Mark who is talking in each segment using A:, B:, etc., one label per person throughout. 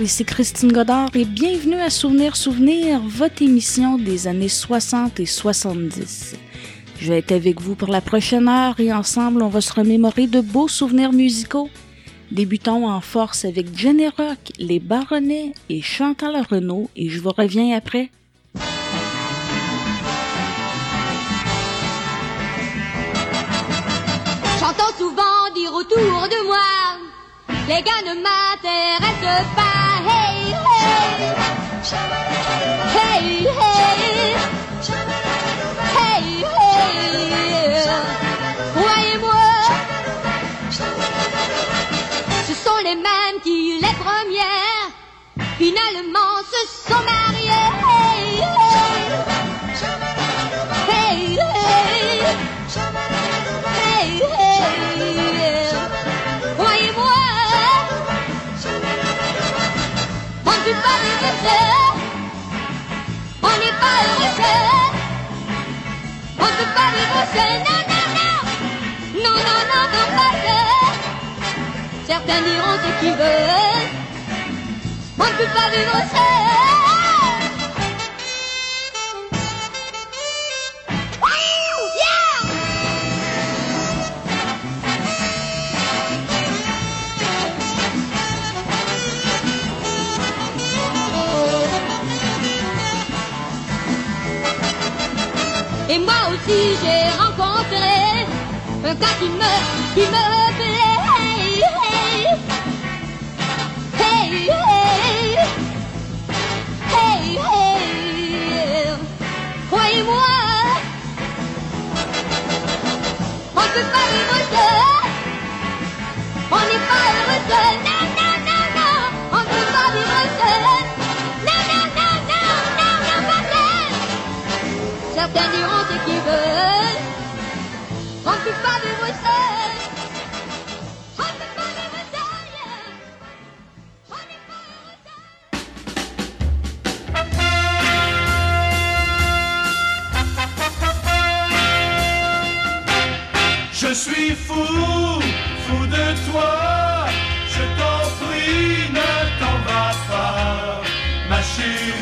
A: ici Christine Godard et bienvenue à Souvenir Souvenir, votre émission des années 60 et 70. Je vais être avec vous pour la prochaine heure et ensemble on va se remémorer de beaux souvenirs musicaux. Débutons en force avec Jenny Rock, Les Baronnets et Chantal Renault et je vous reviens après.
B: J'entends souvent dire autour de moi les gars ne m'intéressent pas. Hey, hey. Hey, hey. Hey, hey. Croyez-moi, ce sont les mêmes qui, les premières, finalement se sont mariées. Hey, hey. Hey, hey. Hey, hey. Pas vivre On n'est pas heureux On peut pas vivre seul. Non, non, non. Non, non, non, non, pas seul. Certains diront ce qu'ils veulent. On ne peut pas vivre seul. Et moi aussi j'ai rencontré un gars qui me, qui me plaît. Hey, hey. Hey, hey. Hey, hey. Croyez-moi, on peut pas vivre seul. On n'est pas heureux. Certains diront ce qu'ils veulent. On pas vivre pas pas.
C: Je suis fou, fou de toi. Je t'en prie, ne t'en va pas. Ma chérie,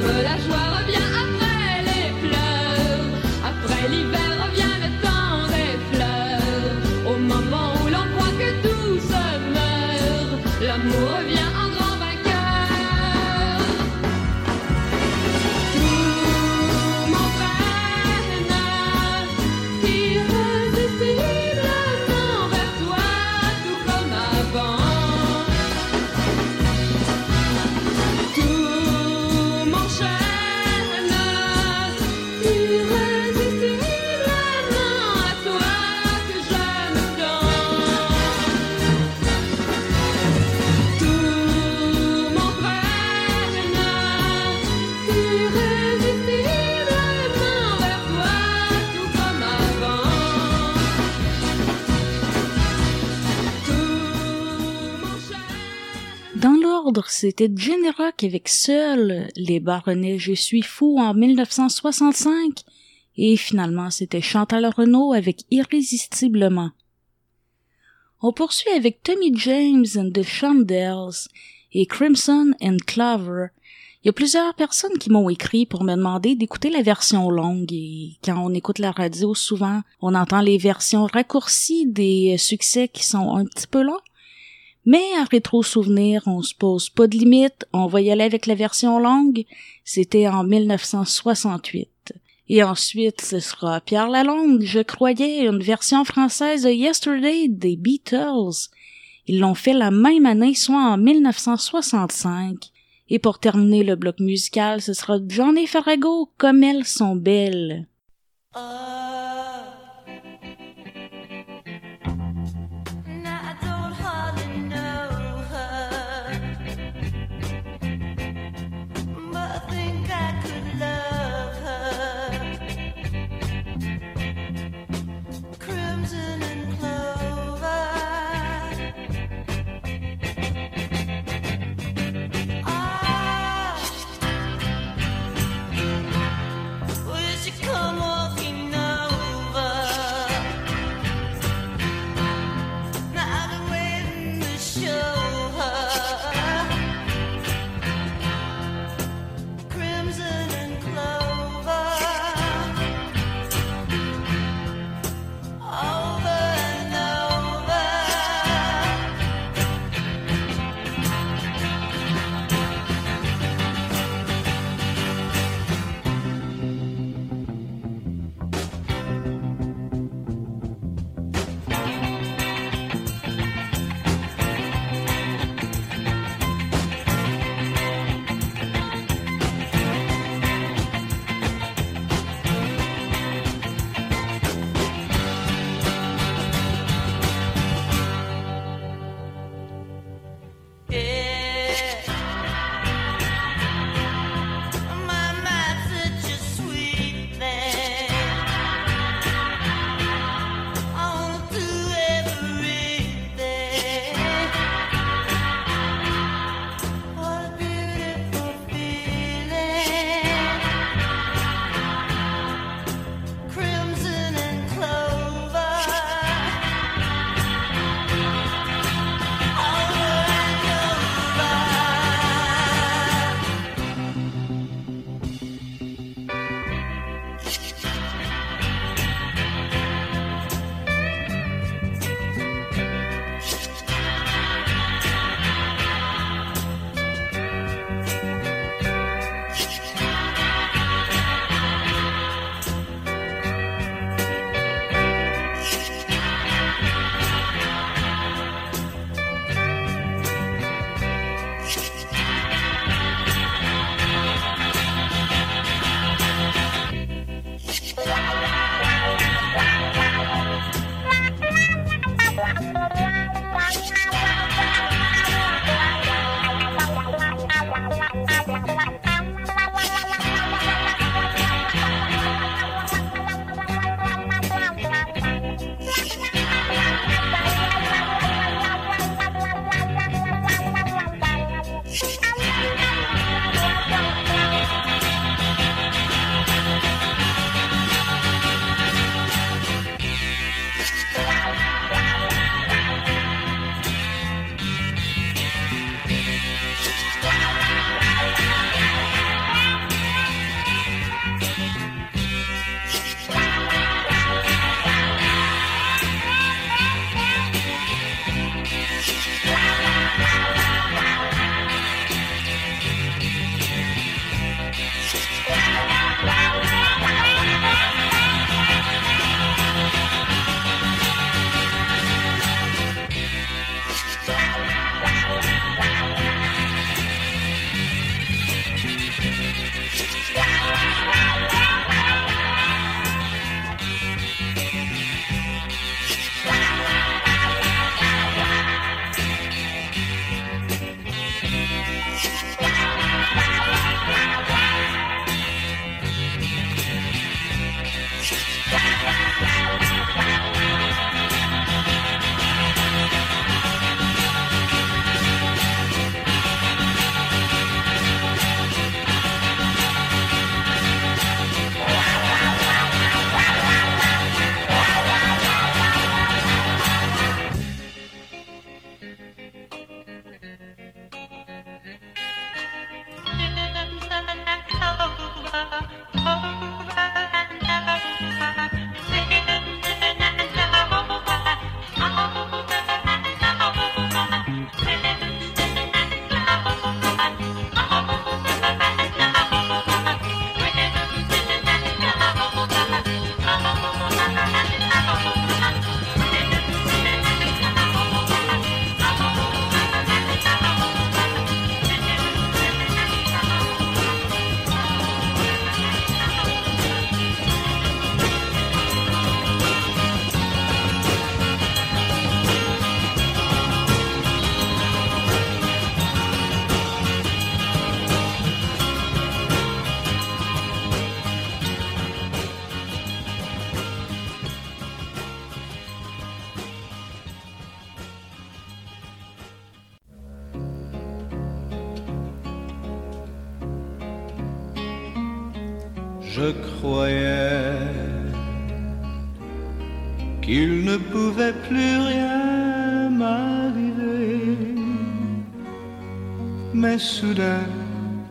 D: Comme la
C: joie
A: c'était Jenny Rock avec Seul, les Baronnets Je suis fou en 1965, et finalement c'était Chantal Renault avec Irrésistiblement. On poursuit avec Tommy James and the Shondells et Crimson and Clover. Il y a plusieurs personnes qui m'ont écrit pour me demander d'écouter la version longue et quand on écoute la radio, souvent on entend les versions raccourcies des succès qui sont un petit peu longs. Mais à rétro souvenir, on se pose pas de limite, on va y aller avec la version longue. C'était en 1968. Et ensuite, ce sera Pierre Lalonde, je croyais, une version française de Yesterday des Beatles. Ils l'ont fait la même année, soit en 1965. Et pour terminer le bloc musical, ce sera Johnny Farago, comme elles sont belles.
E: Now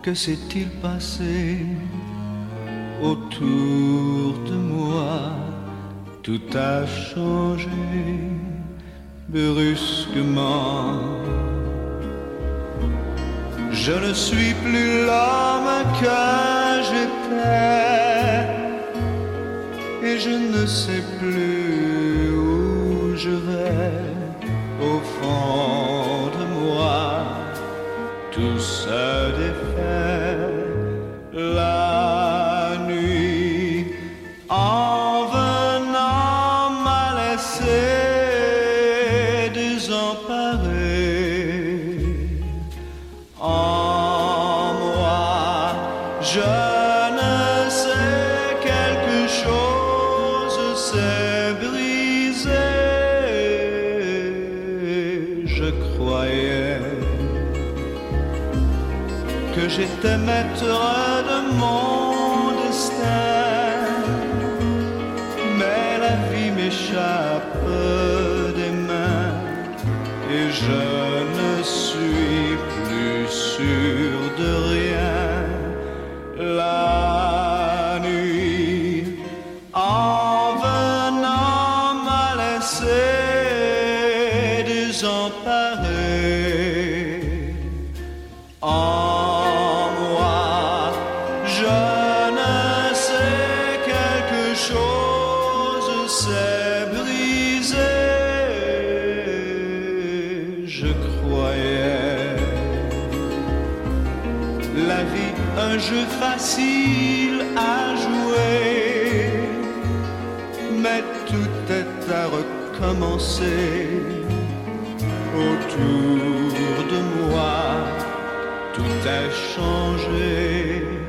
F: que s'est-il passé autour de moi? Tout a changé brusquement. Je ne suis plus l'homme que j'étais et je ne sais plus la vie un jeu facile à jouer, mais tout est à recommencer autour de moi, tout a changé.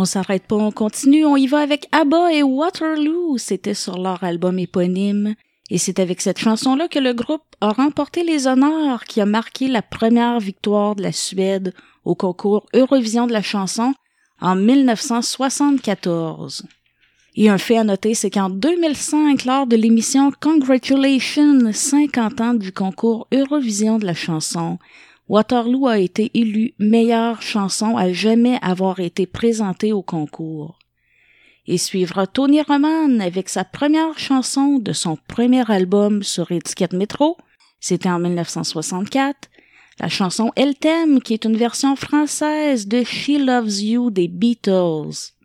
G: On s'arrête pas, on continue, on y va avec ABBA et Waterloo. C'était sur leur album éponyme. Et c'est avec cette chanson-là que le groupe a remporté les honneurs qui a marqué la première victoire de la Suède au concours Eurovision de la chanson en 1974. Et un fait à noter, c'est qu'en 2005, lors de l'émission Congratulations 50 ans du concours Eurovision de la chanson, Waterloo a été élu meilleure chanson à jamais avoir été présentée au concours. Et suivra Tony Roman avec sa première chanson de son premier album sur étiquette métro. C'était en 1964. La chanson Elle t'aime, qui est une version française de She Loves You des Beatles.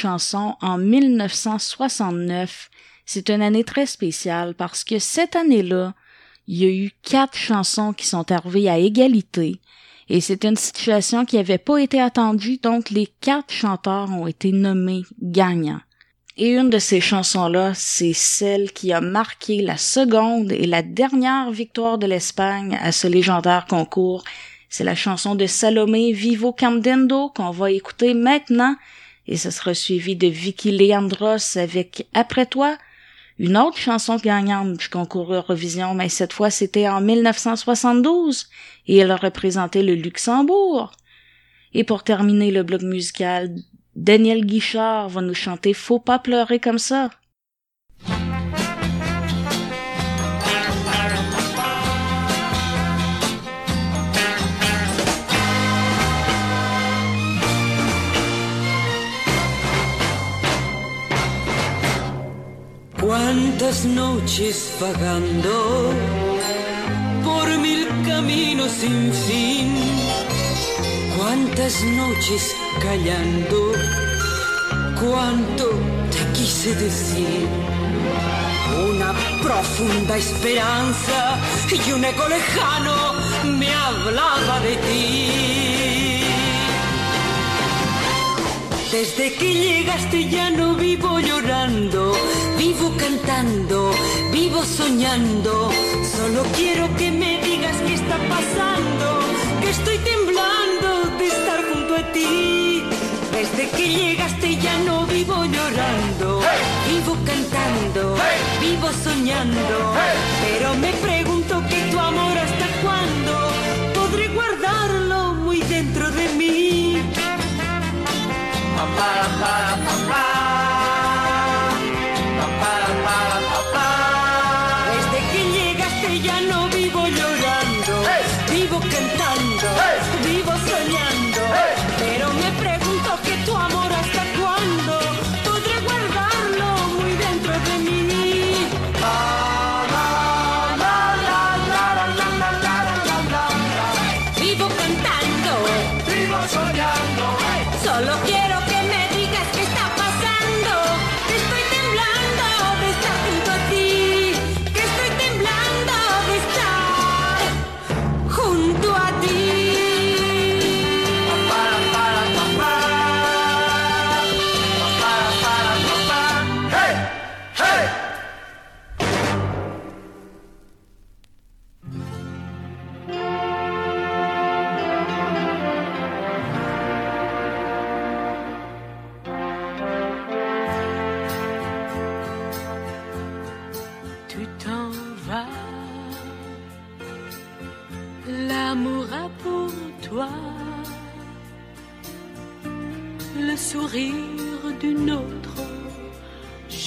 A: Chanson en 1969, c'est une année très spéciale parce que cette année-là, il y a eu quatre chansons qui sont arrivées à égalité et c'est une situation qui n'avait pas été attendue, donc les quatre chanteurs ont été nommés gagnants. Et une de ces chansons-là, c'est celle qui a marqué la seconde et la dernière victoire de l'Espagne à ce légendaire concours. C'est la chanson de Salomé Vivo Candendo qu'on va écouter maintenant et ce sera suivi de Vicky Leandros avec Après toi, une autre chanson gagnante du concours Eurovision, mais cette fois c'était en 1972 et elle a représenté le Luxembourg. Et pour terminer le bloc musical, Daniel Guichard va nous chanter Faut pas pleurer comme ça.
H: Cuántas noches vagando por mil caminos sin fin. Cuántas noches callando. Cuánto te quise decir. Una profunda esperanza y un eco lejano me hablaba de ti. Desde que llegaste ya no vivo llorando, vivo cantando, vivo soñando. Solo quiero que me digas qué está pasando, que estoy temblando de estar junto a ti. Desde que llegaste ya no vivo llorando, vivo cantando, vivo soñando. Pero me pregunto que tu amor hasta cuándo podré guardarlo muy dentro
I: ba ba ba ba.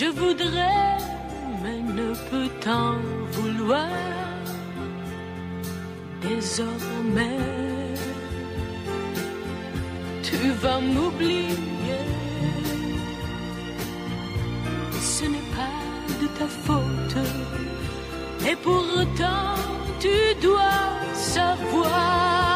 I: Je voudrais, mais ne peux t'en vouloir. Désormais, tu vas m'oublier. ce n'est pas de ta faute. Et pourtant, tu dois savoir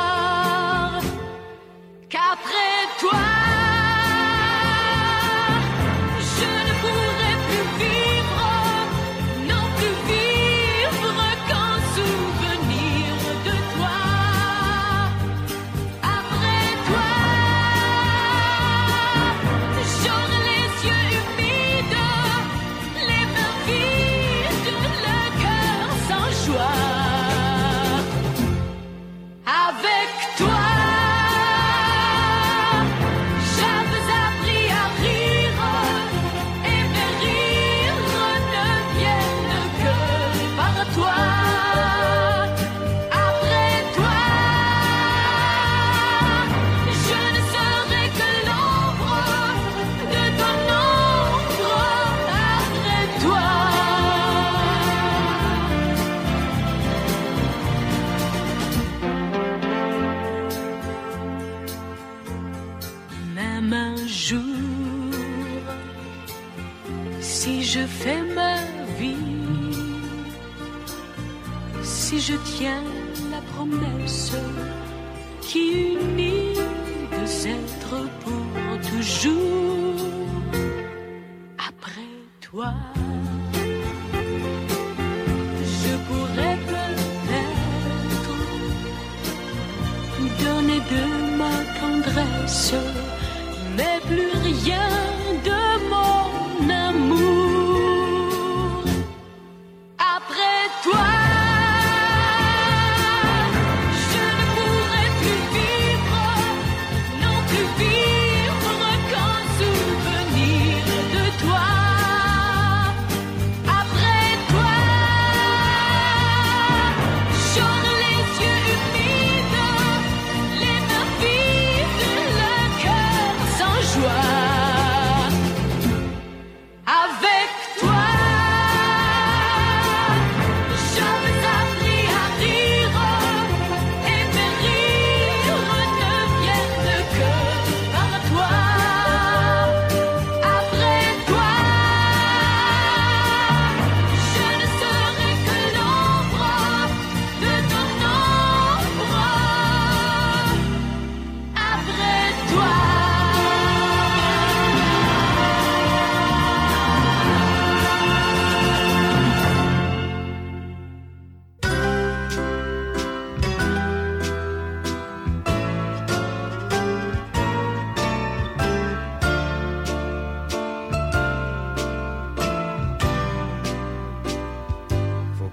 I: pour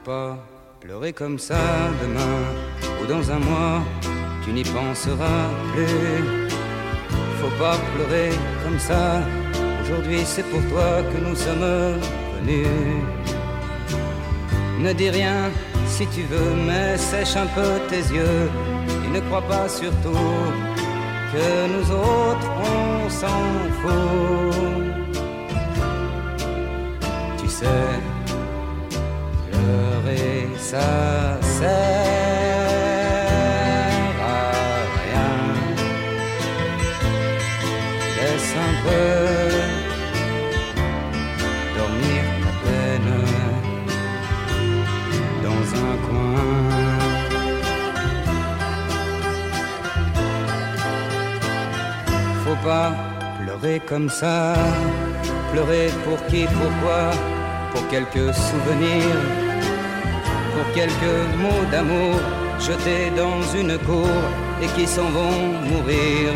J: pas pleurer comme ça demain ou dans un mois, tu n'y penseras plus. Faut pas pleurer comme ça, aujourd'hui c'est pour toi que nous sommes venus. Ne dis rien si tu veux, mais sèche un peu tes yeux et ne crois pas surtout que nous autres on s'en fout. Tu sais, pleurer, ça sert à rien. Laisse un peu dormir ta peine dans un coin. Faut pas pleurer comme ça, pleurer pour qui, pourquoi, pour quelques souvenirs quelques mots d'amour jetés dans une cour et qui s'en vont mourir.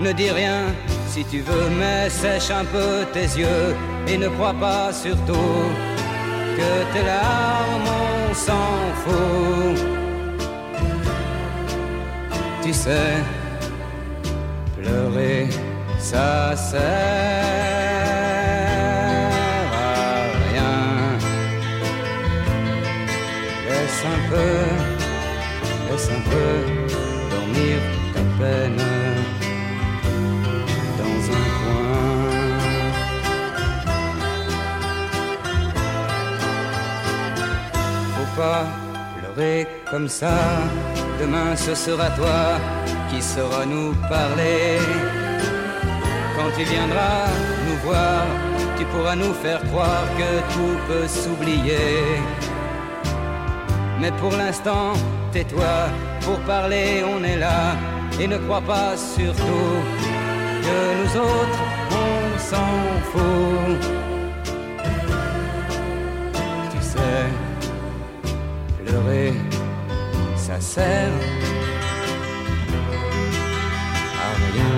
J: Ne dis rien si tu veux, mais sèche un peu tes yeux et ne crois pas surtout que tes larmes on s'en fout. Tu sais, pleurer, ça sert Laisse un peu, laisse un peu dormir ta peine dans un coin. Faut pas pleurer comme ça, demain ce sera toi qui saura nous parler. Quand tu viendras nous voir, tu pourras nous faire croire que tout peut s'oublier. Mais pour l'instant, tais-toi, pour parler on est là, et ne crois pas surtout que nous autres on s'en fout. Tu sais, pleurer, ça sert à rien.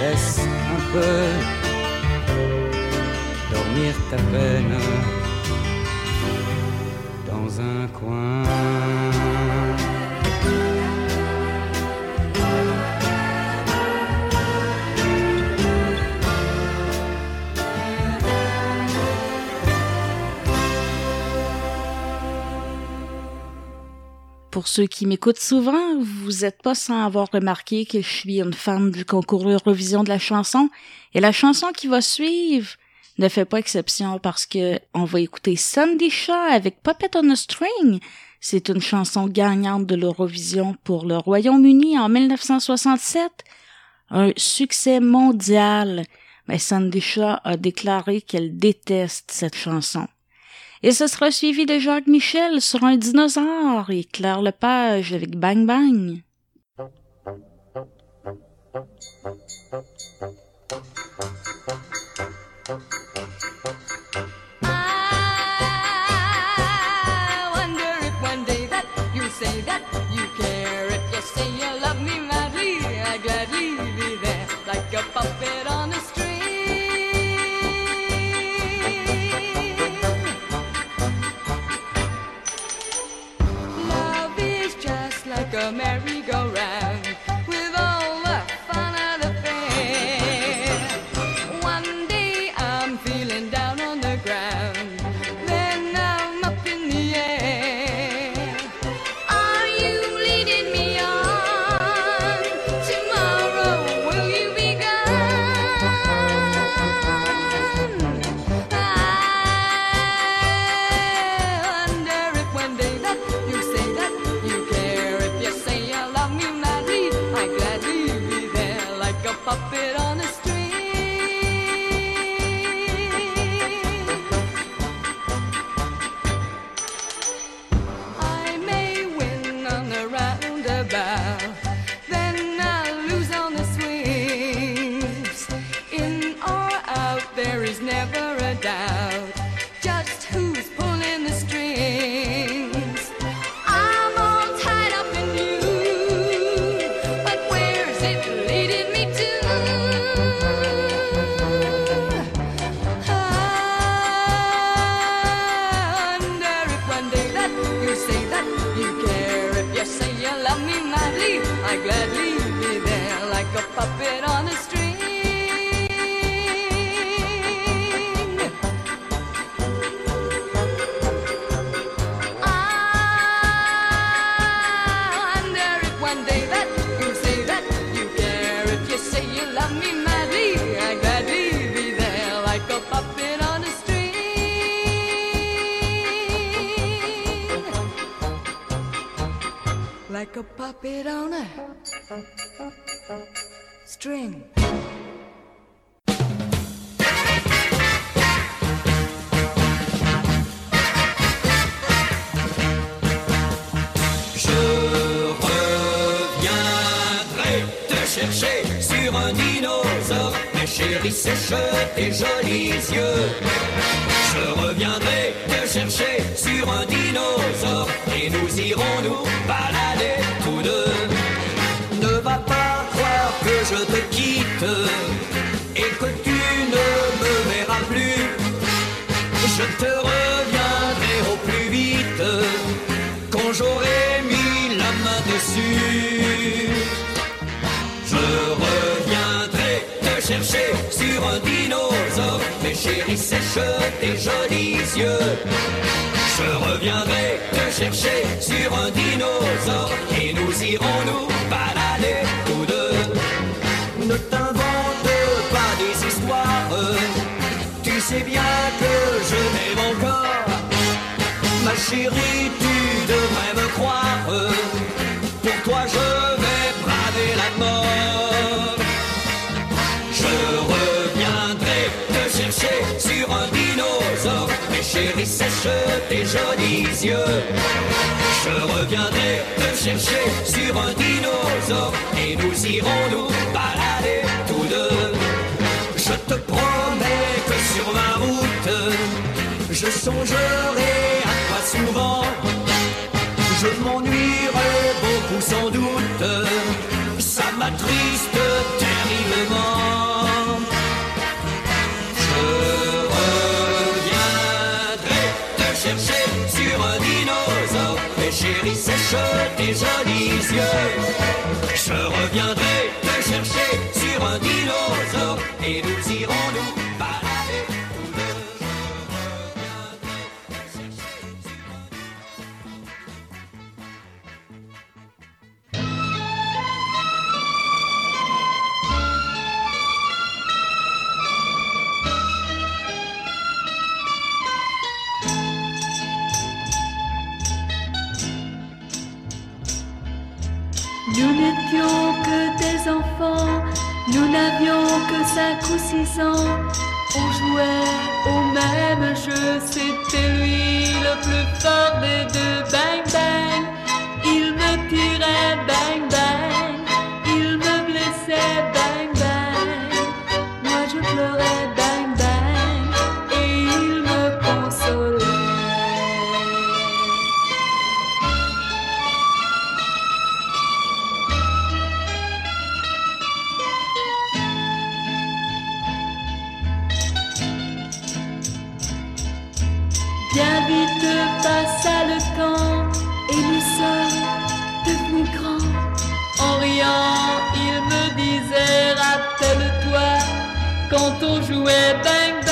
J: Laisse un peu dormir ta peine un coin.
A: Pour ceux qui m'écoutent souvent, vous n'êtes pas sans avoir remarqué que je suis une fan du concours Eurovision de la chanson. Et la chanson qui va suivre ne fait pas exception parce que on va écouter Sandy Shaw avec Puppet on a String. C'est une chanson gagnante de l'Eurovision pour le Royaume-Uni en 1967.
C: Un succès mondial. Mais Sandisha a déclaré qu'elle déteste cette chanson. Et ce sera suivi de Jacques Michel sur un dinosaure et Claire Lepage avec Bang Bang.
K: Sèches tes jolis yeux. Je reviendrai te chercher sur un dinosaure et nous irons nous balader tous deux. Ne t'invente pas des histoires, tu sais bien que je t'aime encore. Ma chérie, tu devrais me croire. Sèches tes jolis yeux. Je reviendrai te chercher sur un dinosaure. Et nous irons nous balader tous deux. Je te promets que sur ma route, je songerai à toi souvent. Je m'ennuierai beaucoup sans doute. Ça m'attriste terriblement. Chéris sèches tes jolis yeux. Je reviendrai te chercher sur un dinosaure. Et nous irons Nous
C: n'avions que cinq ou six ans. On jouait au même jeu. C'était lui le plus fort des deux. Bang bang. Il me tirait bang bang. Il me blessait bang bang. Quand on jouait bang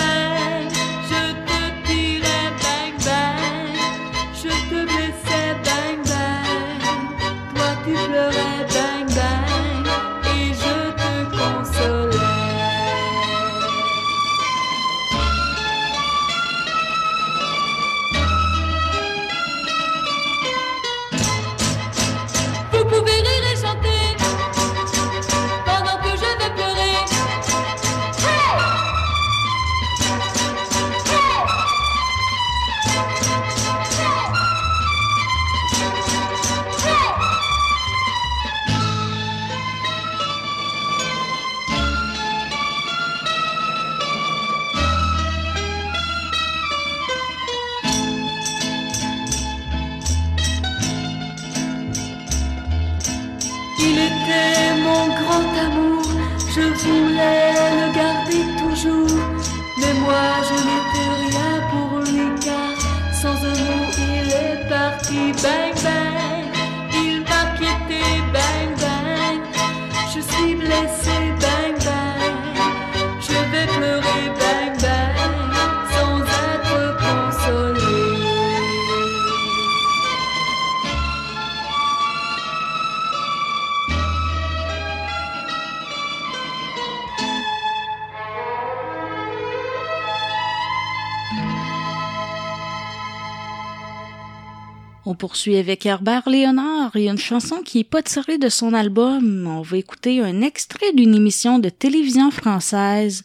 A: poursuit avec Herbert Léonard et une chanson qui est pas tirée de son album. On va écouter un extrait d'une émission de télévision française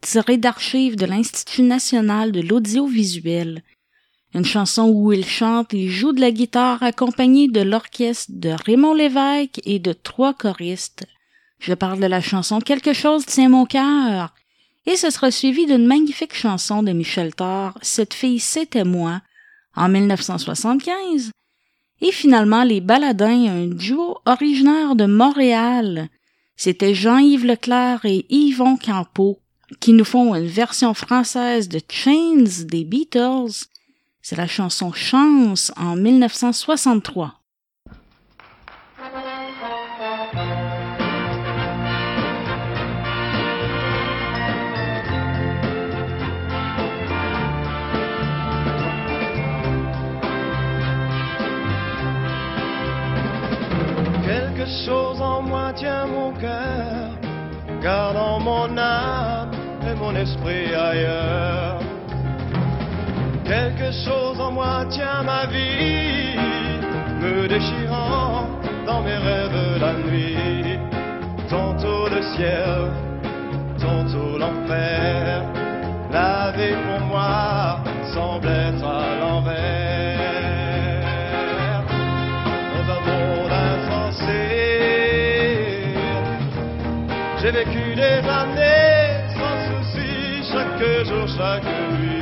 A: tirée d'archives de l'Institut national de l'audiovisuel. Une chanson où il chante et joue de la guitare accompagné de l'orchestre de Raymond Lévesque et de trois choristes. Je parle de la chanson Quelque chose tient mon cœur. Et ce sera suivi d'une magnifique chanson de Michel Thor, Cette fille c'était moi, en 1975. Et finalement, les Baladins, un duo originaire de Montréal. C'était Jean-Yves Leclerc et Yvon Campeau qui nous font une version française de Chains des Beatles. C'est la chanson Chance en 1963.
L: Chose en moi tient mon cœur, gardant mon âme et mon esprit ailleurs. Quelque chose en moi tient ma vie, me déchirant dans mes rêves la nuit. Tantôt le ciel, tantôt l'enfer. La vie pour moi semble être à l'envers. J'ai vécu des années sans souci, chaque jour, chaque nuit.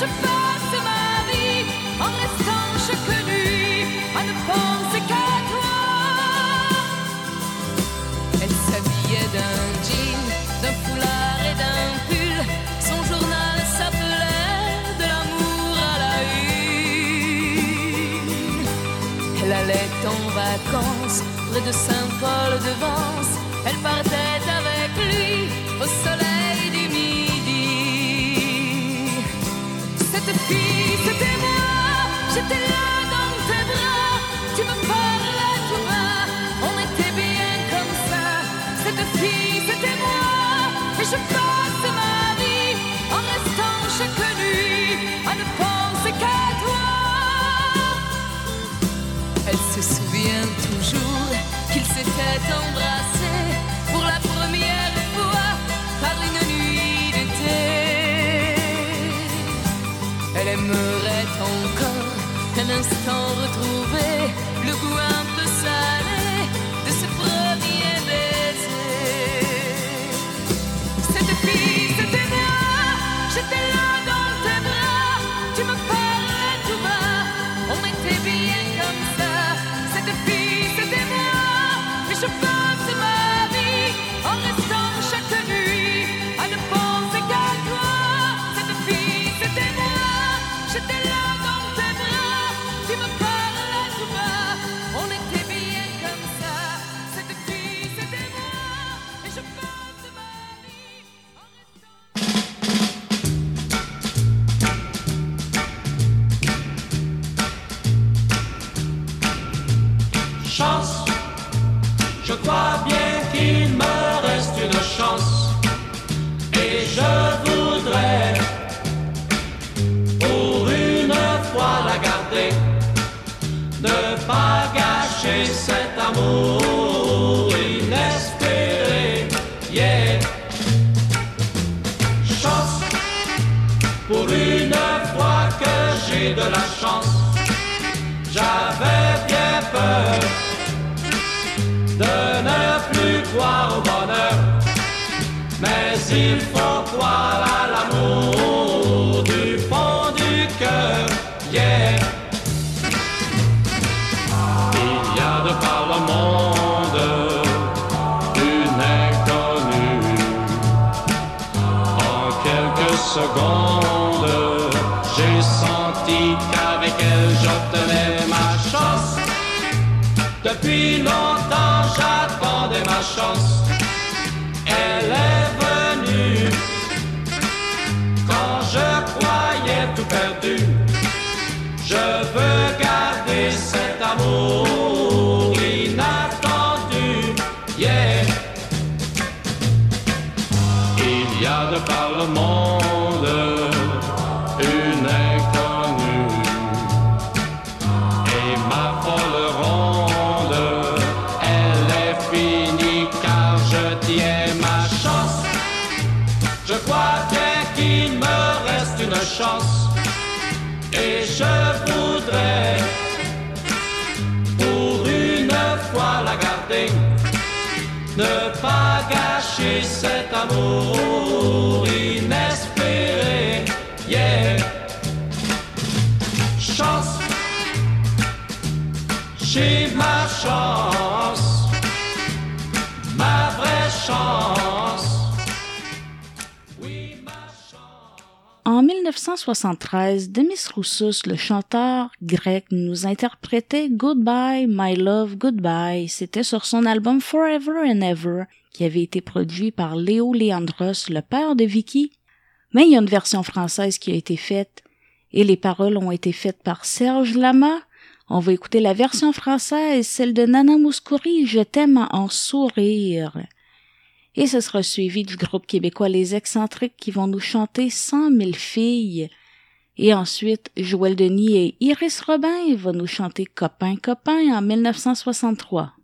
L: je
M: passe ma vie en restant chaque nuit à ne penser qu'à toi. Elle s'habillait d'un jean, d'un foulard et d'un pull. Son journal s'appelait De l'amour à la une. Elle allait en vacances près de Saint-Paul de Vence. Elle partait avec lui au soleil. J'étais là dans tes bras, tu me parlais tout bas. On était bien comme ça, cette fille, c'était moi. Et je passe ma vie en restant chaque nuit à ne penser qu'à toi. Elle se souvient toujours qu'ils s'étaient embrassés
N: so told J'ai senti qu'avec elle j'obtenais ma chance. Depuis longtemps j'attendais ma chance.
I: 1973, Demis Roussos, le chanteur grec, nous interprétait Goodbye, My Love, Goodbye. C'était sur son album Forever and Ever, qui avait été produit par Léo Leandros, le père de Vicky. Mais il y a une version française qui a été faite, et les paroles ont été faites par Serge Lama. On va écouter la version française, celle de Nana Mouskouri, Je t'aime en sourire et ce sera suivi du groupe québécois Les Excentriques qui vont nous chanter Cent mille filles. Et ensuite, Joël Denis et Iris Robin vont nous chanter Copain Copain en 1963.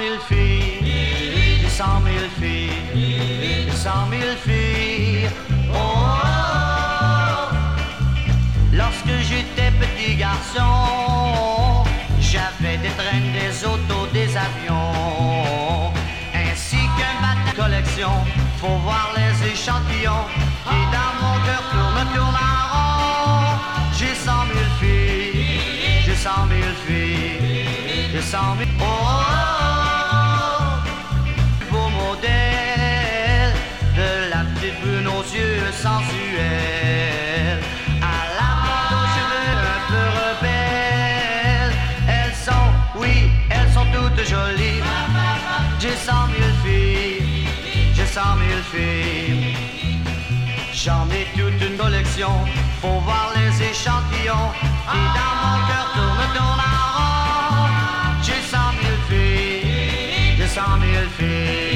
O: Mille filles, j'ai cent mille filles, j'ai cent mille filles. Oh. Lorsque j'étais petit garçon, j'avais des trains, des autos, des avions, ainsi qu'un bat de collection. Faut voir les échantillons qui dans mon cœur tournent, tournent en. J'ai cent mille filles, j'ai cent mille filles, j'ai cent mille. Oh. Yeux. À la mode aux cheveux un peu rebelles. Elles sont, oui, elles sont toutes jolies. J'ai cent mille filles, j'ai cent mille filles. J'en ai toute une collection, faut voir les échantillons qui dans mon cœur tournent, tournent en rond. J'ai cent mille filles, j'ai cent mille filles.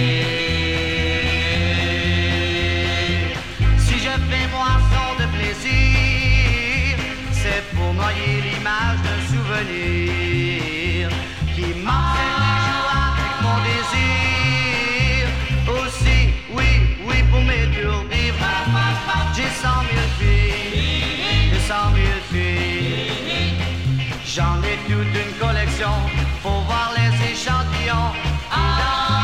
O: Pour noyer l'image d'un souvenir qui jouer avec mon désir. Aussi, oui, oui, pour m'étourdir. J'ai cent mille filles, j'ai cent mille filles. J'en ai toute une collection, faut voir les échantillons. Qui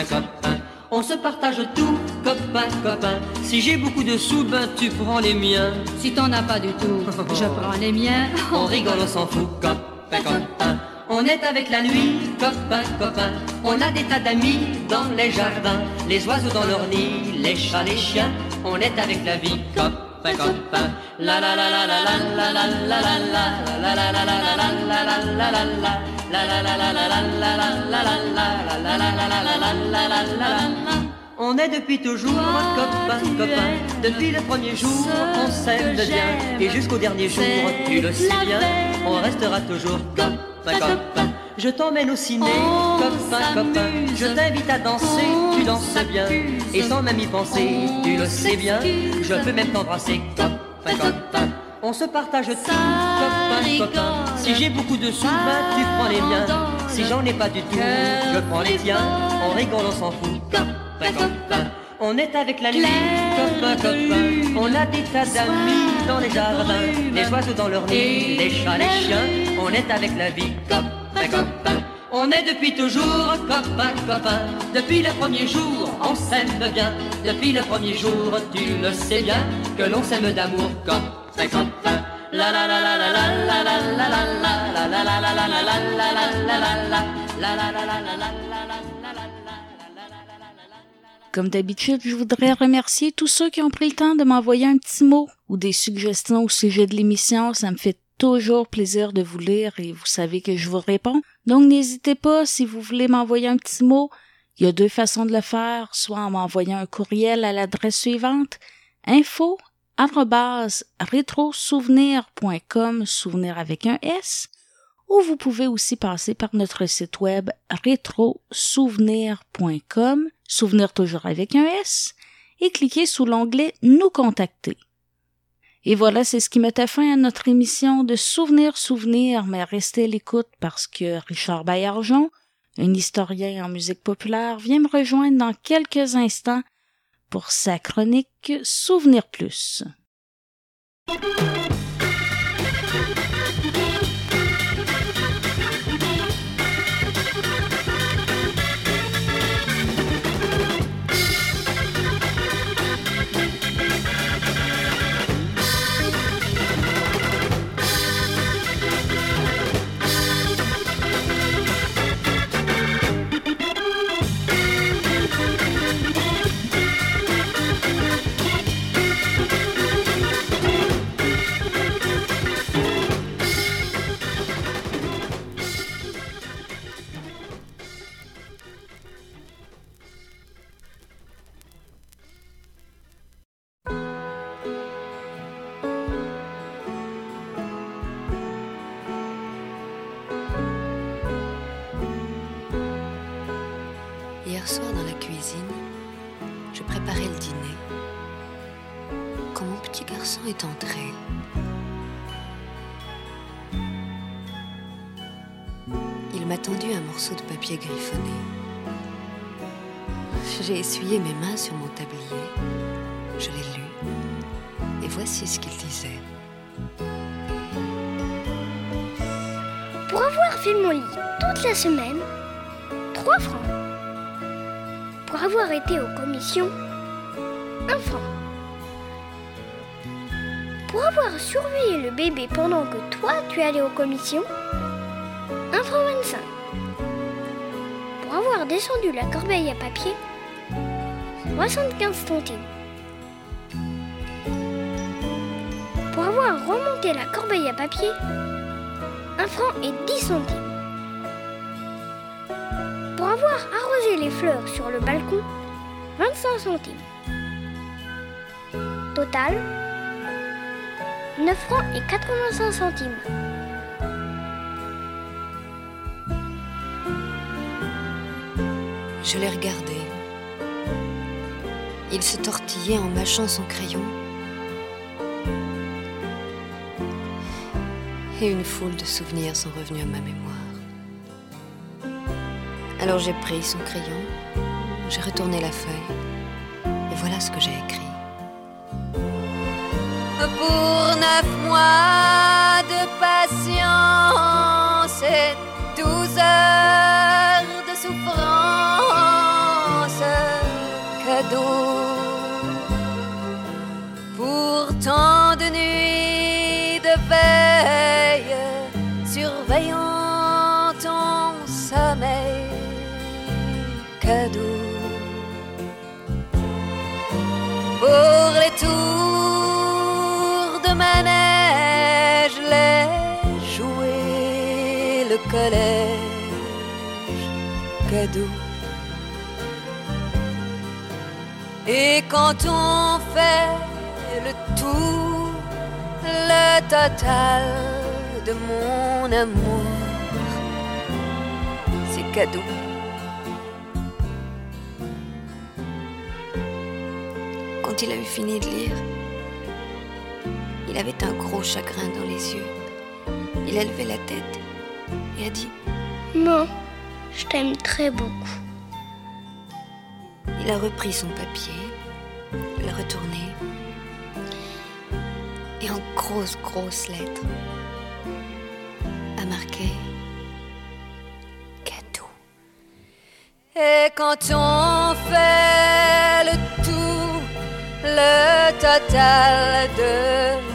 P: copain. On se partage tout, copain, copain. Si j'ai beaucoup de sous, ben tu prends les miens.
G: Si t'en as pas du tout, je prends les miens.
P: On rigole, on s'en fout, copain, copain. On est avec la nuit, copain, copain. On a des tas d'amis dans les jardins. Les oiseaux dans leur nid, les chats, les chiens. On est avec la vie, copain, copain. La la la la la la la la la la la la la la la la la la la la on est depuis toujours copains, copains. Depuis le premier jour, on s'aime bien. Et jusqu'au dernier jour, tu le sais bien, on restera toujours copains, copains. Je t'emmène au ciné, copain, copain. Je t'invite à danser, tu danses bien. Et sans même y penser, tu le sais bien, je peux même t'embrasser, copain, copain. On se partage tout, copain, copain. Si j'ai beaucoup de sous, ben tu prends les miens. Si j'en ai pas du tout, je prends les tiens. On rigole, on s'en fout, copain, copain. On est avec la nuit, copain, copain. On a des tas d'amis dans les jardins. Les oiseaux dans leur nid, les chats, les chiens. On est avec la vie, copain, copain. On est depuis toujours copain, copain. Depuis le premier jour, on s'aime bien. Depuis le premier jour, tu le sais bien, que l'on s'aime d'amour, copain,
A: Comme d'habitude, je voudrais remercier tous ceux qui ont pris le temps de m'envoyer un petit mot ou des suggestions au sujet de l'émission. Ça me fait toujours plaisir de vous lire et vous savez que je vous réponds. Donc n'hésitez pas si vous voulez m'envoyer un petit mot. Il y a deux façons de le faire, soit en m'envoyant un courriel à l'adresse suivante info arrobase rétrosouvenir.com, souvenir avec un S, ou vous pouvez aussi passer par notre site web rétrosouvenir.com, souvenir toujours avec un S, et cliquer sous l'onglet Nous contacter. Et voilà, c'est ce qui mettait fin à notre émission de Souvenir Souvenir, mais restez à l'écoute parce que Richard Baillargeon, un historien en musique populaire, vient me rejoindre dans quelques instants pour sa chronique Souvenir Plus.
Q: Est entré, il m'a tendu un morceau de papier griffonné. J'ai essuyé mes mains sur mon tablier. Je l'ai lu. Et voici ce qu'il disait.
R: Pour avoir fait mon lit toute la semaine, 3 francs. Pour avoir été aux commissions, 1 franc. Pour avoir surveillé le bébé pendant que toi tu allais aux commissions, 1 franc 25. Pour avoir descendu la corbeille à papier, 75 centimes. Pour avoir remonté la corbeille à papier, 1 franc et 10 centimes. Pour avoir arrosé les fleurs sur le balcon, 25 centimes. Total, 9 francs et 85 centimes.
Q: Je l'ai regardé. Il se tortillait en mâchant son crayon. Et une foule de souvenirs sont revenus à ma mémoire. Alors j'ai pris son crayon, j'ai retourné la feuille, et voilà ce que j'ai écrit.
S: Pour neuf cadeau. Et quand on fait le tout, le total de mon amour, c'est cadeau.
Q: Quand il a fini de lire, il avait un gros chagrin dans les yeux. Il a levé la tête et a dit
R: Non, je t'aime très beaucoup.
Q: Il a repris son papier, l'a retourné, et en grosses, grosses lettres, a marqué cadeau.
S: Et quand on fait le tout, le total de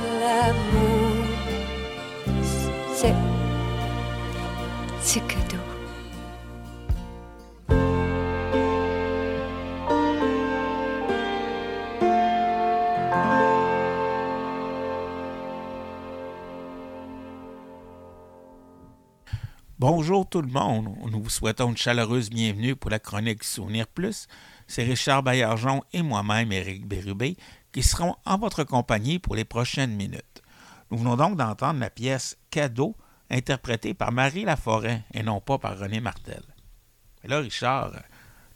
T: Bonjour tout le monde. Nous vous souhaitons une chaleureuse bienvenue pour la chronique Souvenir Plus. C'est Richard Baillargeon et moi-même, Éric Bérubé, qui seront en votre compagnie pour les prochaines minutes. Nous venons donc d'entendre la pièce Cadeau, interprétée par Marie Laforêt et non pas par René Martel. Et là, Richard,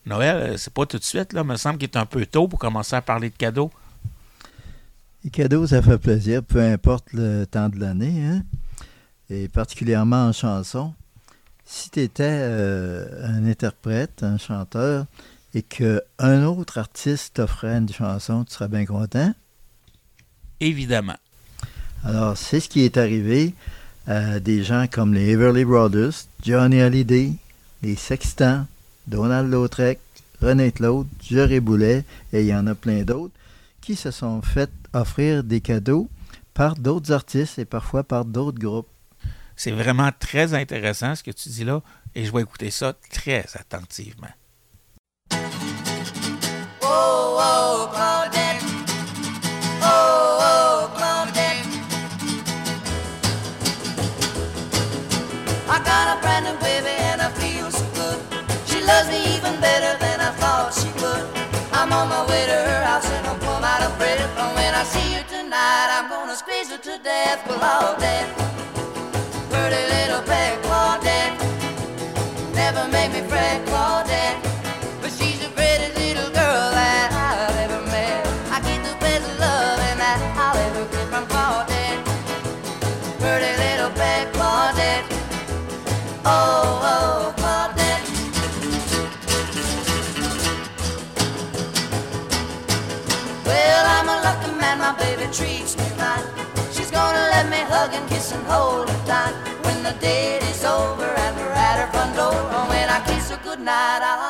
T: Noël, c'est pas tout de suite, là. Il me semble qu'il est un peu tôt pour commencer à parler de cadeaux.
U: Les cadeaux, ça fait plaisir, peu importe le temps de l'année, hein? et particulièrement en chanson. Si tu étais un interprète, un chanteur, et qu'un autre artiste t'offrait une chanson, tu serais bien content?
T: Évidemment.
U: Alors, c'est ce qui est arrivé à des gens comme les Everly Brothers, Johnny Hallyday, les Sextants, Donald Lautrec, René Claude, Jerry Boulet, et il y en a plein d'autres, qui se sont fait offrir des cadeaux par d'autres artistes et parfois par d'autres groupes.
T: C'est vraiment très intéressant ce que tu dis là, et je vais écouter ça très attentivement.
S: Oh, oh, Claudette. Oh, oh, Claudette. I got a brand new baby and I feel so good. She loves me even better than I thought she would. I'm on my way to her house and I'm plumb out of breath. And when I see her tonight, I'm gonna squeeze her to death. Claudette. And kiss and hold her tight. When the date is over and we're at her front door, when I kiss her goodnight, I'll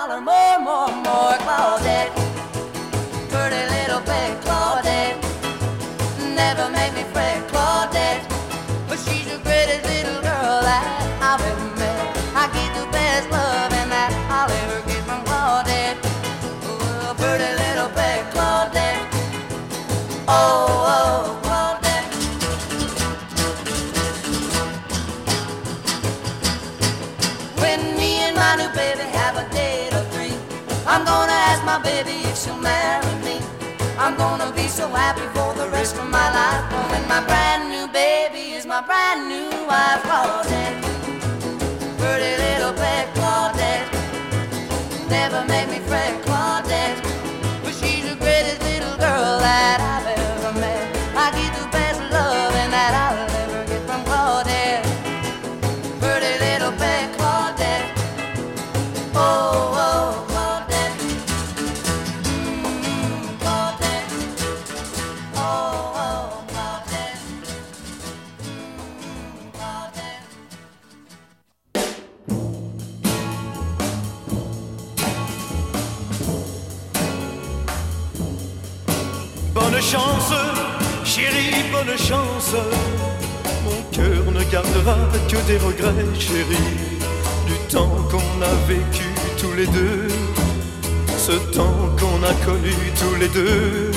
S: she'll marry me. I'm gonna be so happy for the rest of my life. When my brand new baby is my brand new wife, oh, Claudette. Pretty little pet oh, Claudette. Never make me fret,
F: Mon cœur ne gardera que des regrets, chérie, du temps qu'on a vécu tous les deux, ce temps qu'on a connu tous les deux.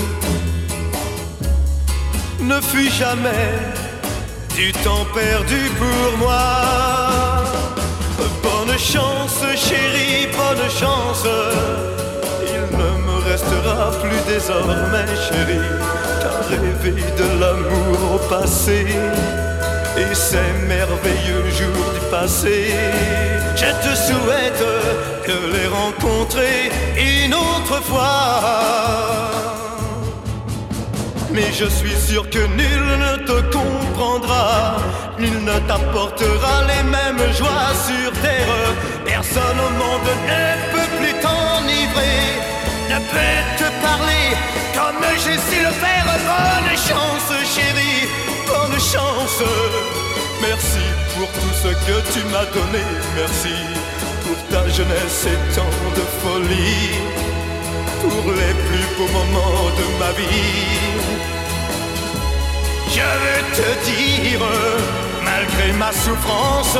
F: Ne fut jamais du temps perdu pour moi. Bonne chance, chérie, bonne chance. Il ne me restera plus désormais, chérie, rêver de l'amour passé et ces merveilleux jours du passé. Je te souhaite de les rencontrer une autre fois. Mais je suis sûr que nul ne te comprendra, nul ne t'apportera les mêmes joies sur terre. Personne au monde ne peut plus t'enivrer, ne peut te parler j'ai su le faire. Bonne chance, chérie, bonne chance. Merci pour tout ce que tu m'as donné, merci pour ta jeunesse et tant de folie pour les plus beaux moments de ma vie. Je veux te dire, malgré ma souffrance,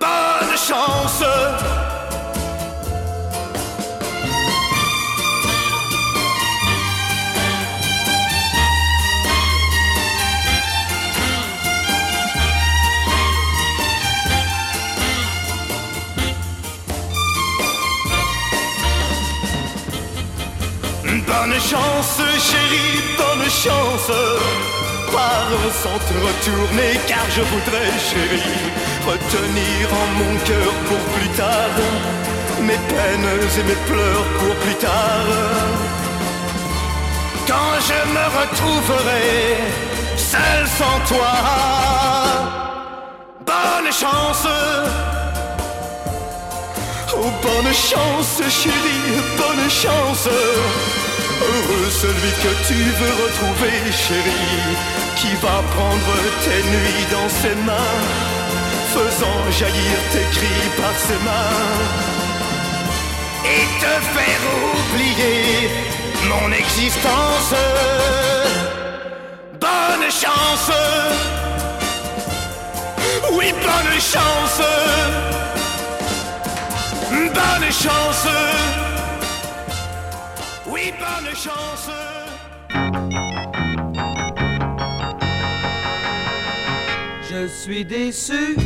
F: bonne chance. Bonne chance, chérie, bonne chance. Pars sans te retourner, car je voudrais, chérie, retenir en mon cœur pour plus tard mes peines et mes pleurs pour plus tard. Quand je me retrouverai seul sans toi, bonne chance. Oh, bonne chance, chérie, bonne chance. Heureux celui que tu veux retrouver, chérie, qui va prendre tes nuits dans ses mains, faisant jaillir tes cris par ses mains, et te faire oublier mon existence. Bonne chance, oui, bonne chance. Bonne chance
V: Je suis déçu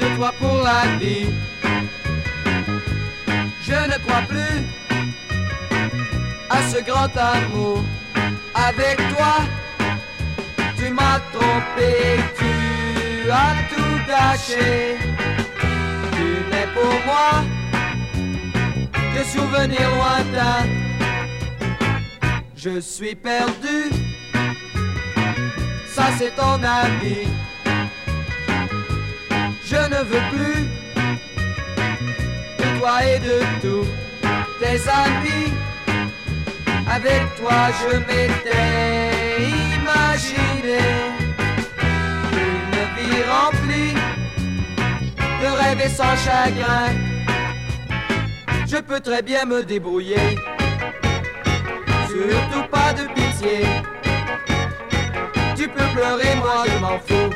V: de toi pour la vie. Je ne crois plus à ce grand amour. Avec toi, tu m'as trompé, tu as tout gâché. Tu n'es pour moi que souvenir lointain. Je suis perdu, ça c'est ton avis. Je ne veux plus de toi et de tous tes amis. Avec toi je m'étais imaginé une vie remplie de rêves sans chagrin. Je peux très bien me débrouiller, surtout pas de pitié. Tu peux pleurer, moi je m'en fous.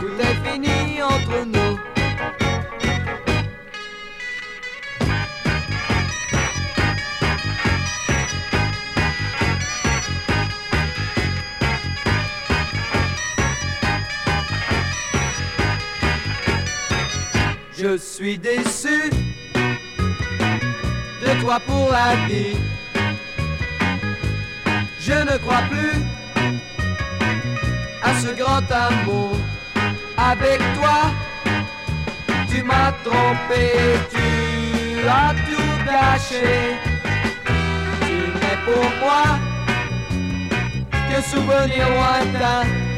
V: Tout est fini entre nous. Je suis déçu toi pour la vie. Je ne crois plus à ce grand amour. Avec toi, tu m'as trompé, tu as tout gâché. Tu n'es pour moi que souvenir lointain.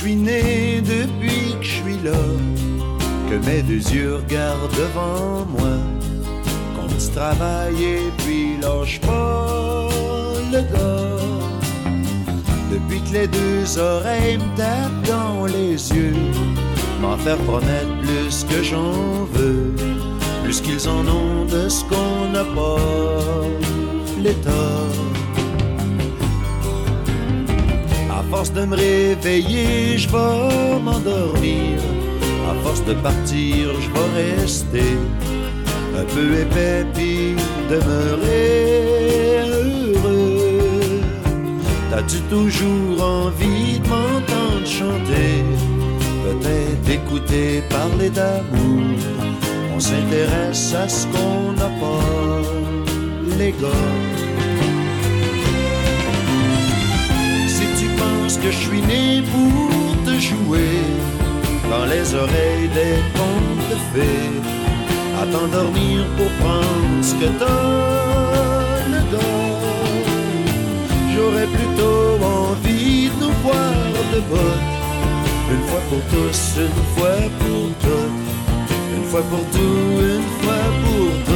F: Suis né, depuis que je suis là, que mes deux yeux regardent devant moi, qu'on se travaille et puis lâche pas le gars. Depuis que les deux oreilles me tapent dans les yeux, m'en faire promettre plus que j'en veux, plus qu'ils en ont de ce qu'on n'a pas l'état. À force de me réveiller, je vais m'endormir. À force de partir, je vais rester un peu épais puis demeurer heureux. T'as-tu toujours envie de m'entendre chanter? Peut-être écouter parler d'amour. On s'intéresse à ce qu'on n'a pas, les gars. Penses que je suis né pour te jouer dans les oreilles des contes de fées, à t'endormir pour prendre ce que t'as le dos. J'aurais plutôt envie de nous voir de bottes, une fois pour tous, une fois pour toutes, une fois pour tout, une fois pour tous.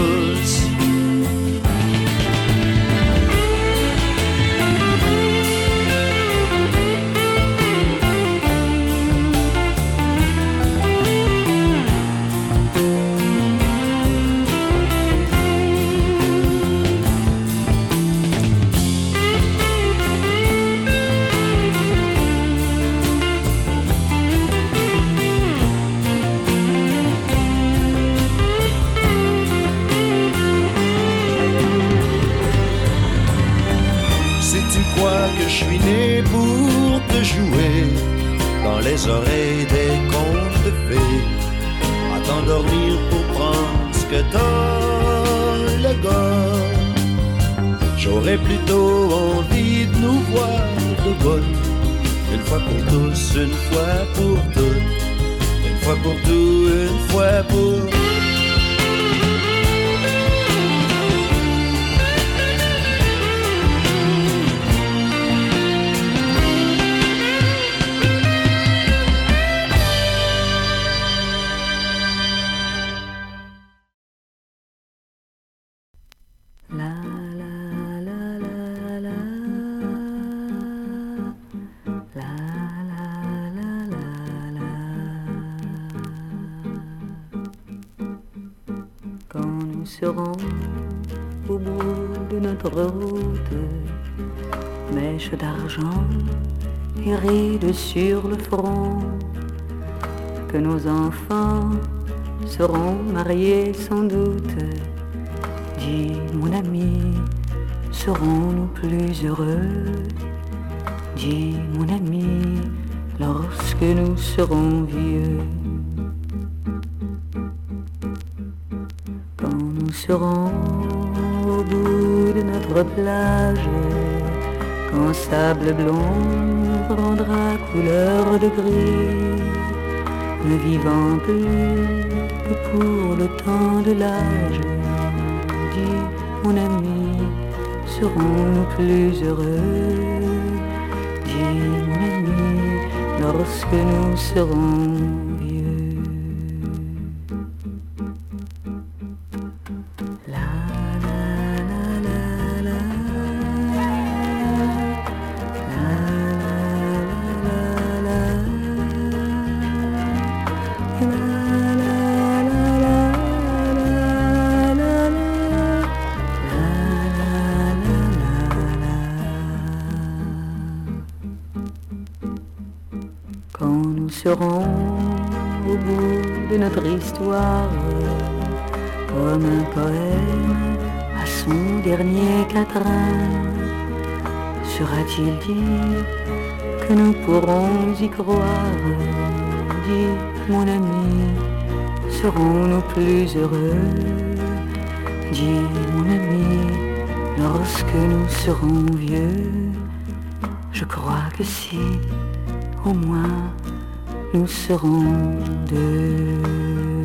F: Jouer dans les oreilles des contes de fées, à t'endormir pour prendre ce que t'as le gars. J'aurais plutôt envie de nous voir de bonne, une fois pour tous, une fois pour toutes, une fois pour tout, une fois pour.
W: le
X: blond rendra couleur de gris ne vivant plus que pour le temps de l'âge Dis, mon ami serons-nous plus heureux? Dis mon ami lorsque nous serons notre histoire, comme un poème à son dernier quatrain. Sera-t-il dit que nous pourrons y croire? Dis, mon ami, serons-nous plus heureux? Dis, mon ami, lorsque nous serons vieux, je crois que si, au moins, nous serons deux.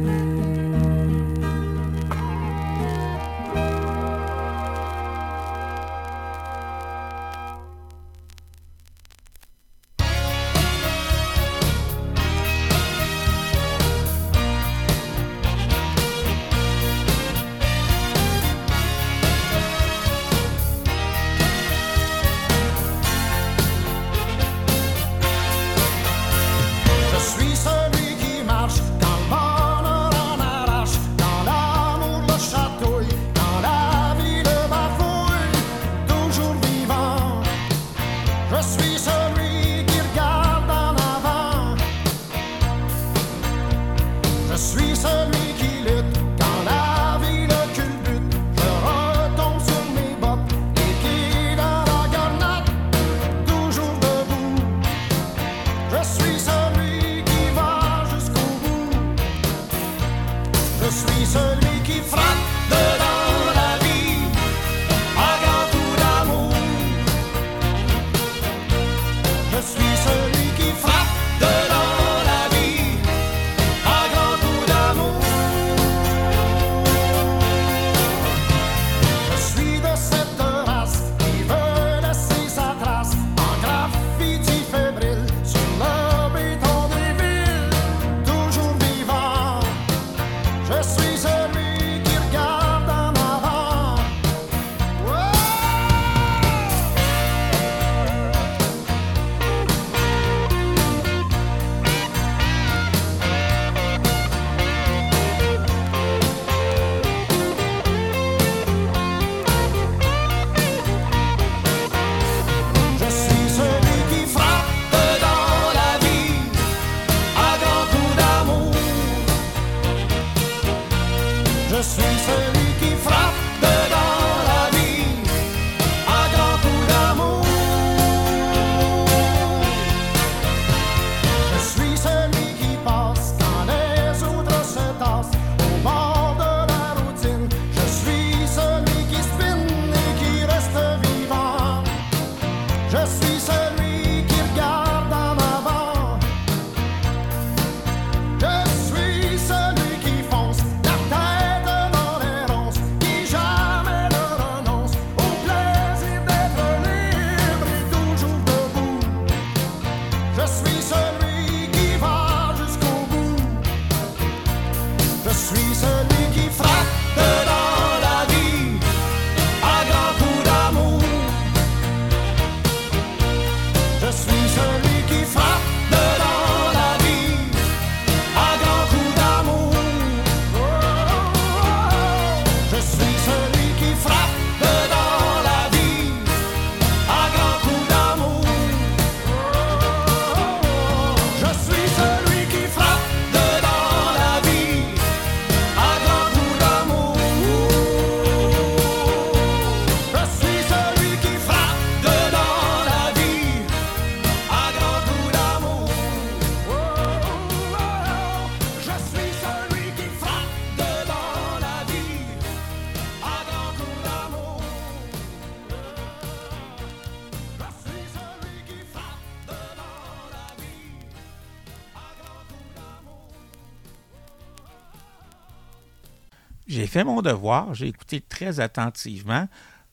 T: Fait mon devoir, j'ai écouté très attentivement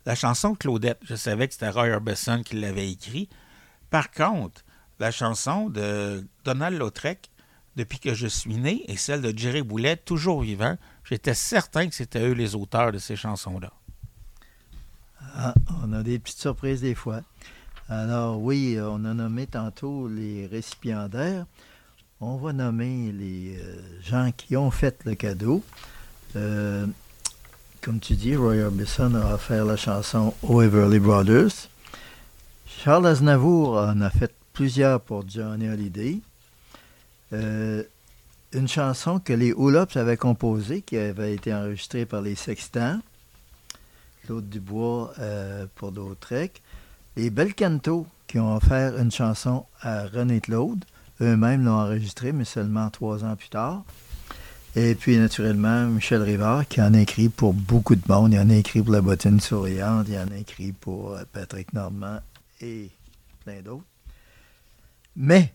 T: la chanson Claudette. Je savais que c'était Roy Orbison qui l'avait écrit. Par contre, la chanson de Donald Lautrec, Depuis que je suis né, et celle de Jerry Boulet, Toujours vivant, j'étais certain que c'était eux les auteurs de ces chansons-là.
U: Ah, on a des petites surprises des fois. Alors oui, on a nommé tantôt les récipiendaires. On va nommer les euh, gens qui ont fait le cadeau. Euh, comme tu dis, Roy Orbison a offert la chanson aux Everly Brothers. Charles Aznavour en a fait plusieurs pour Johnny Hallyday. Euh, une chanson que les Hoolops avaient composée, qui avait été enregistrée par les Sextants. Claude Dubois euh, pour Dautrec. Les Belcanto qui ont offert une chanson à René Claude. Eux-mêmes l'ont enregistrée, mais seulement trois ans plus tard. Et puis, naturellement, Michel Rivard, qui en a écrit pour beaucoup de monde. Il en a écrit pour La Bottine Souriante, il en a écrit pour euh, Patrick Normand et plein d'autres. Mais,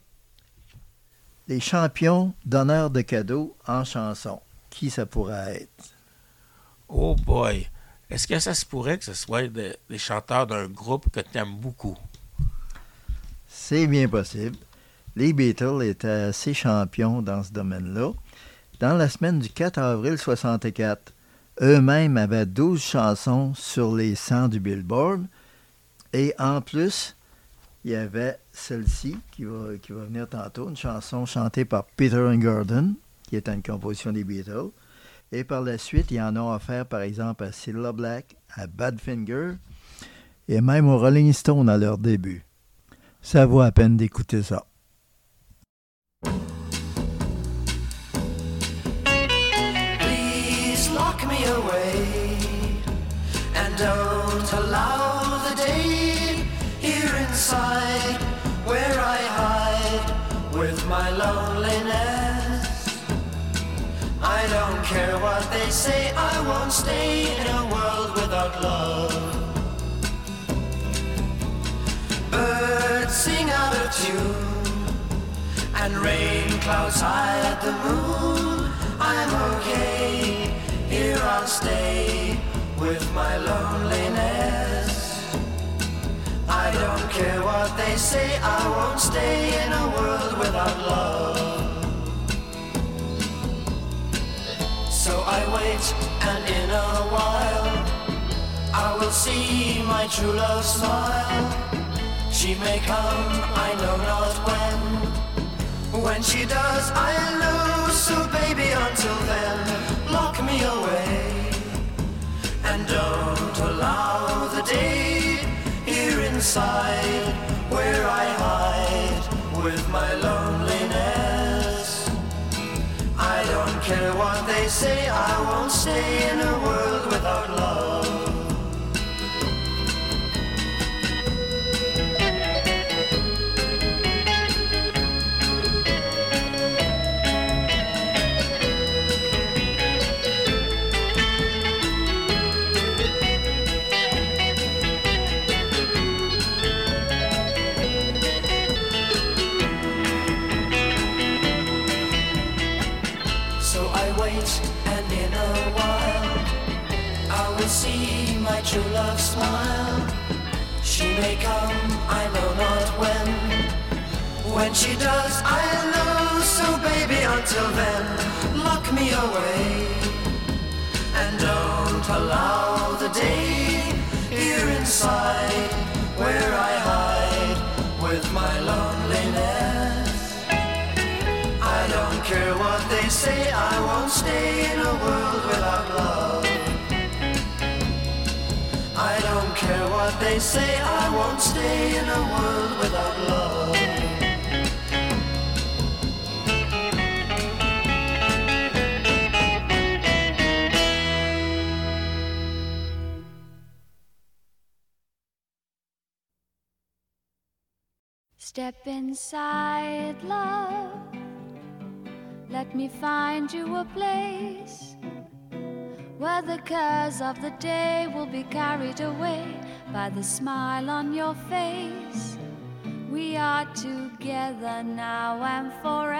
U: les champions d'honneur de cadeaux en chanson, qui ça pourrait être?
T: Oh boy! Est-ce que ça se pourrait que ce soit de- des chanteurs d'un groupe que tu aimes beaucoup?
U: C'est bien possible. Les Beatles étaient assez champions dans ce domaine-là. Dans la semaine du 4 avril 64, eux-mêmes avaient 12 chansons sur les 100 du Billboard. Et en plus, il y avait celle-ci qui va, venir tantôt, une chanson chantée par Peter Gordon, qui est une composition des Beatles. Et par la suite, ils en ont offert par exemple à Cilla Black, à Badfinger et même aux Rolling Stones à leur début. Ça vaut à peine d'écouter ça.
Y: Don't allow the day here inside where I hide with my loneliness. I don't care what they say, I won't stay in a world without love. Birds sing out of tune and rain clouds hide the moon. I'm okay, here I'll stay with my loneliness. I don't care what they say, I won't stay in a world without love. So I wait, and in a while, I will see my true love smile. She may come, I know not when. When she does, I'll lose. So baby, until then, lock me away. And don't allow the day here inside where I hide with my loneliness. I don't care what they say, I won't stay in a world without love. True love smile. She may come, I know not when. When she does, I'll know. So baby, until then, lock me away. And don't allow the day here inside where I hide with my loneliness. I don't care what they say, I won't stay in a world without love. Don't care what they say, I won't stay in a world without love.
G: Step inside, love. Let me find you a place where the cares of the day will be carried away by the smile on your face. We are together now and forever.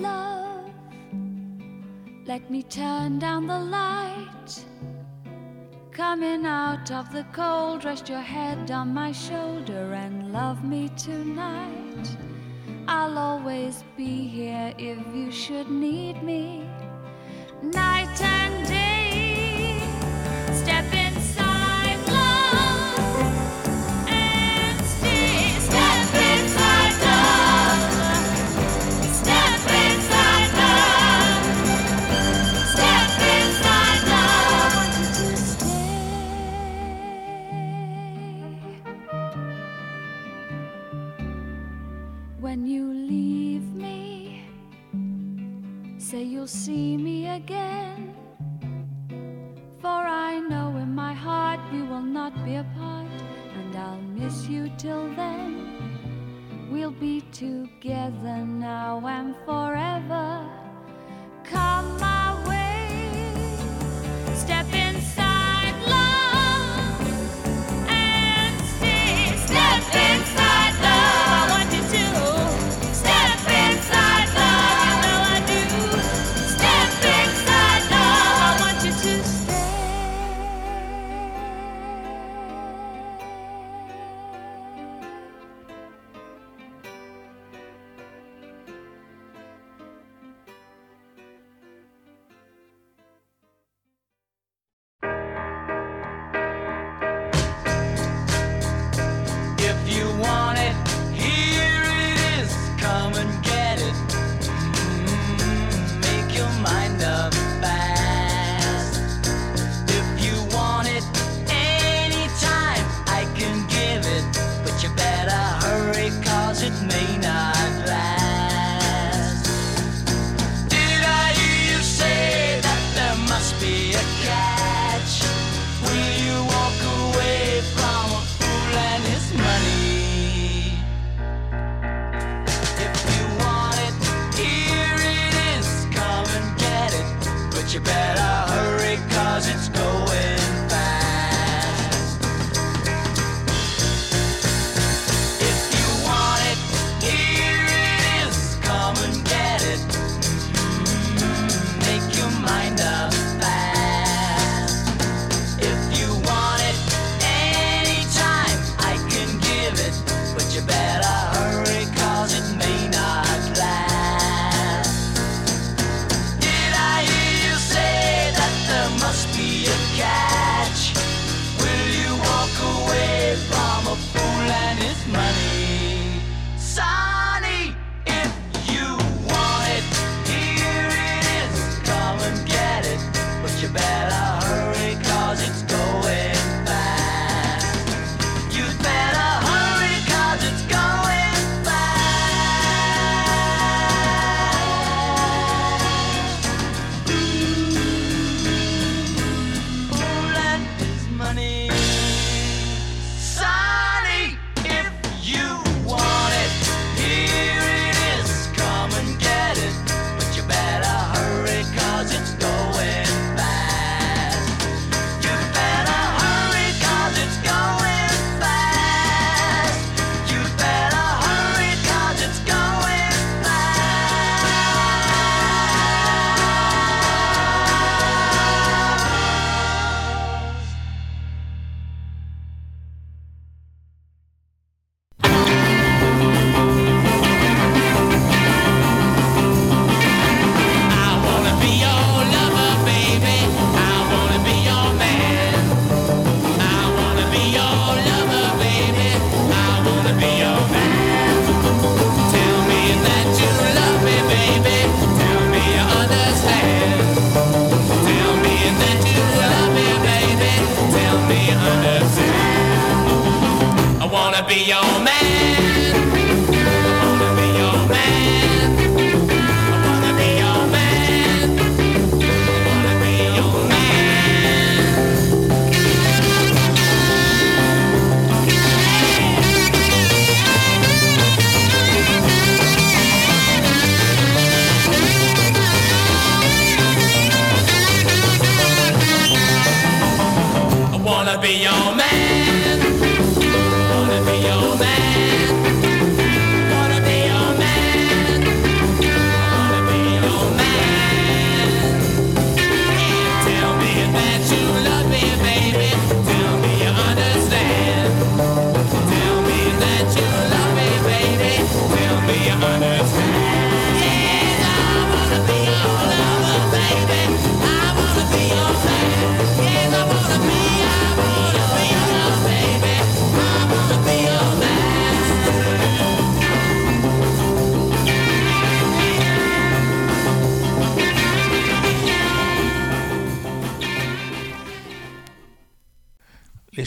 G: love. Let me turn down the light. Coming out of the cold, rest your head on my shoulder and love me tonight. I'll always be here if you should need me. Night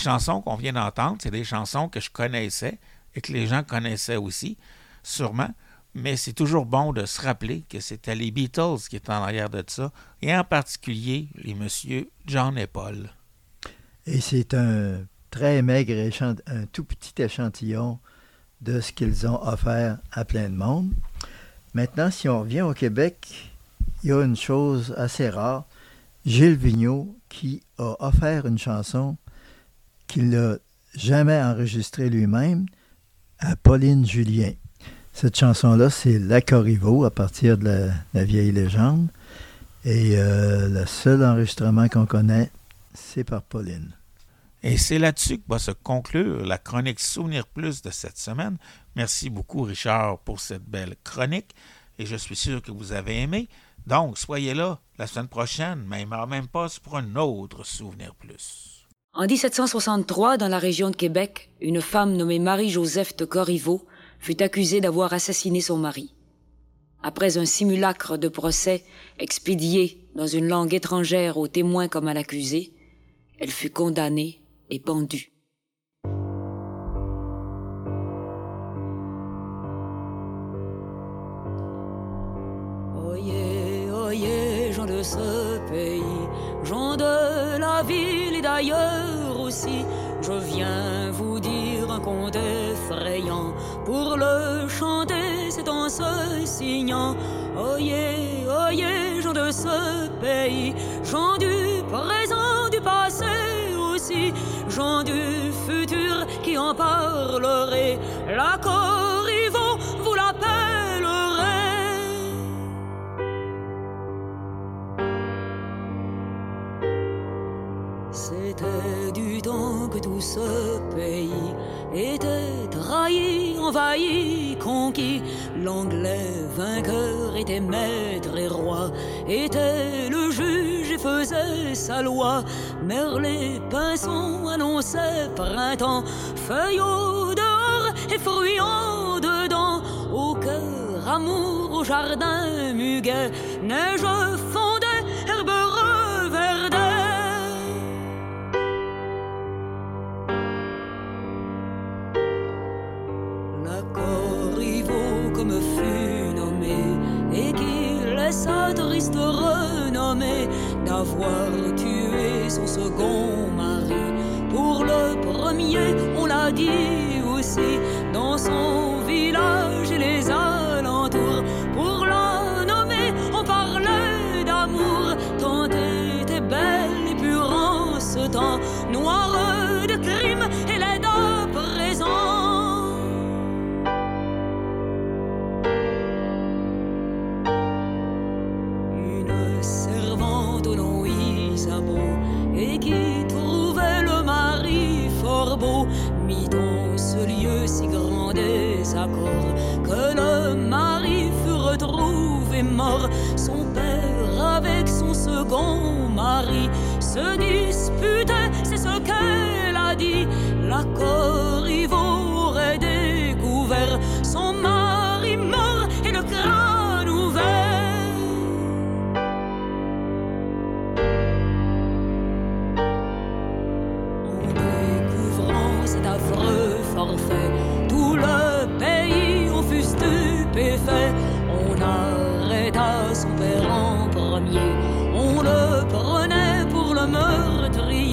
T: chansons qu'on vient d'entendre, c'est des chansons que je connaissais et que les gens connaissaient aussi, sûrement. Mais c'est toujours bon de se rappeler que c'était les Beatles qui étaient en arrière de ça, et en particulier les messieurs John et Paul.
U: Et c'est un très maigre, échant- un tout petit échantillon de ce qu'ils ont offert à plein de monde. Maintenant, si on revient au Québec, il y a une chose assez rare. Gilles Vigneault qui a offert une chanson qu'il n'a jamais enregistrée lui-même à Pauline Julien. Cette chanson-là, c'est La à partir de la, vieille légende. Et euh, le seul enregistrement qu'on connaît, c'est par Pauline.
T: Et c'est là-dessus que va se conclure la chronique Souvenir Plus de cette semaine. Merci beaucoup, Richard, pour cette belle chronique. Et je suis sûr que vous avez aimé. Donc, soyez là la semaine prochaine, même heure, même pas, pour un autre Souvenir Plus.
Z: En 1763, dans la région de Québec, une femme nommée Marie-Joseph de Corriveau fut accusée d'avoir assassiné son mari. Après un simulacre de procès expédié dans une langue étrangère aux témoins comme à l'accusé, elle fut condamnée et pendue.
M: D'ailleurs aussi, je viens vous dire un conte effrayant. Pour le chanter, c'est en se signant. Oyez, oyez, gens de ce pays, gens du présent, du passé aussi, gens du futur qui en parlerait. La que tout ce pays était trahi, envahi, conquis. L'anglais vainqueur était maître et roi, était le juge et faisait sa loi. Merles pinsons annonçaient printemps, feuilles au dehors et fruits en dedans. Au cœur, amour, au jardin muguet, neige fondait, laissa triste renommée d'avoir tué son second mari. Pour le premier, on l'a dit aussi dans son village Et qui trouvait le mari fort beau. Mit en ce lieu si grand désaccord que le mari fut retrouvé mort. Son père avec son second mari se disputait c'est ce qu'elle a dit. La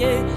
Y: yeah.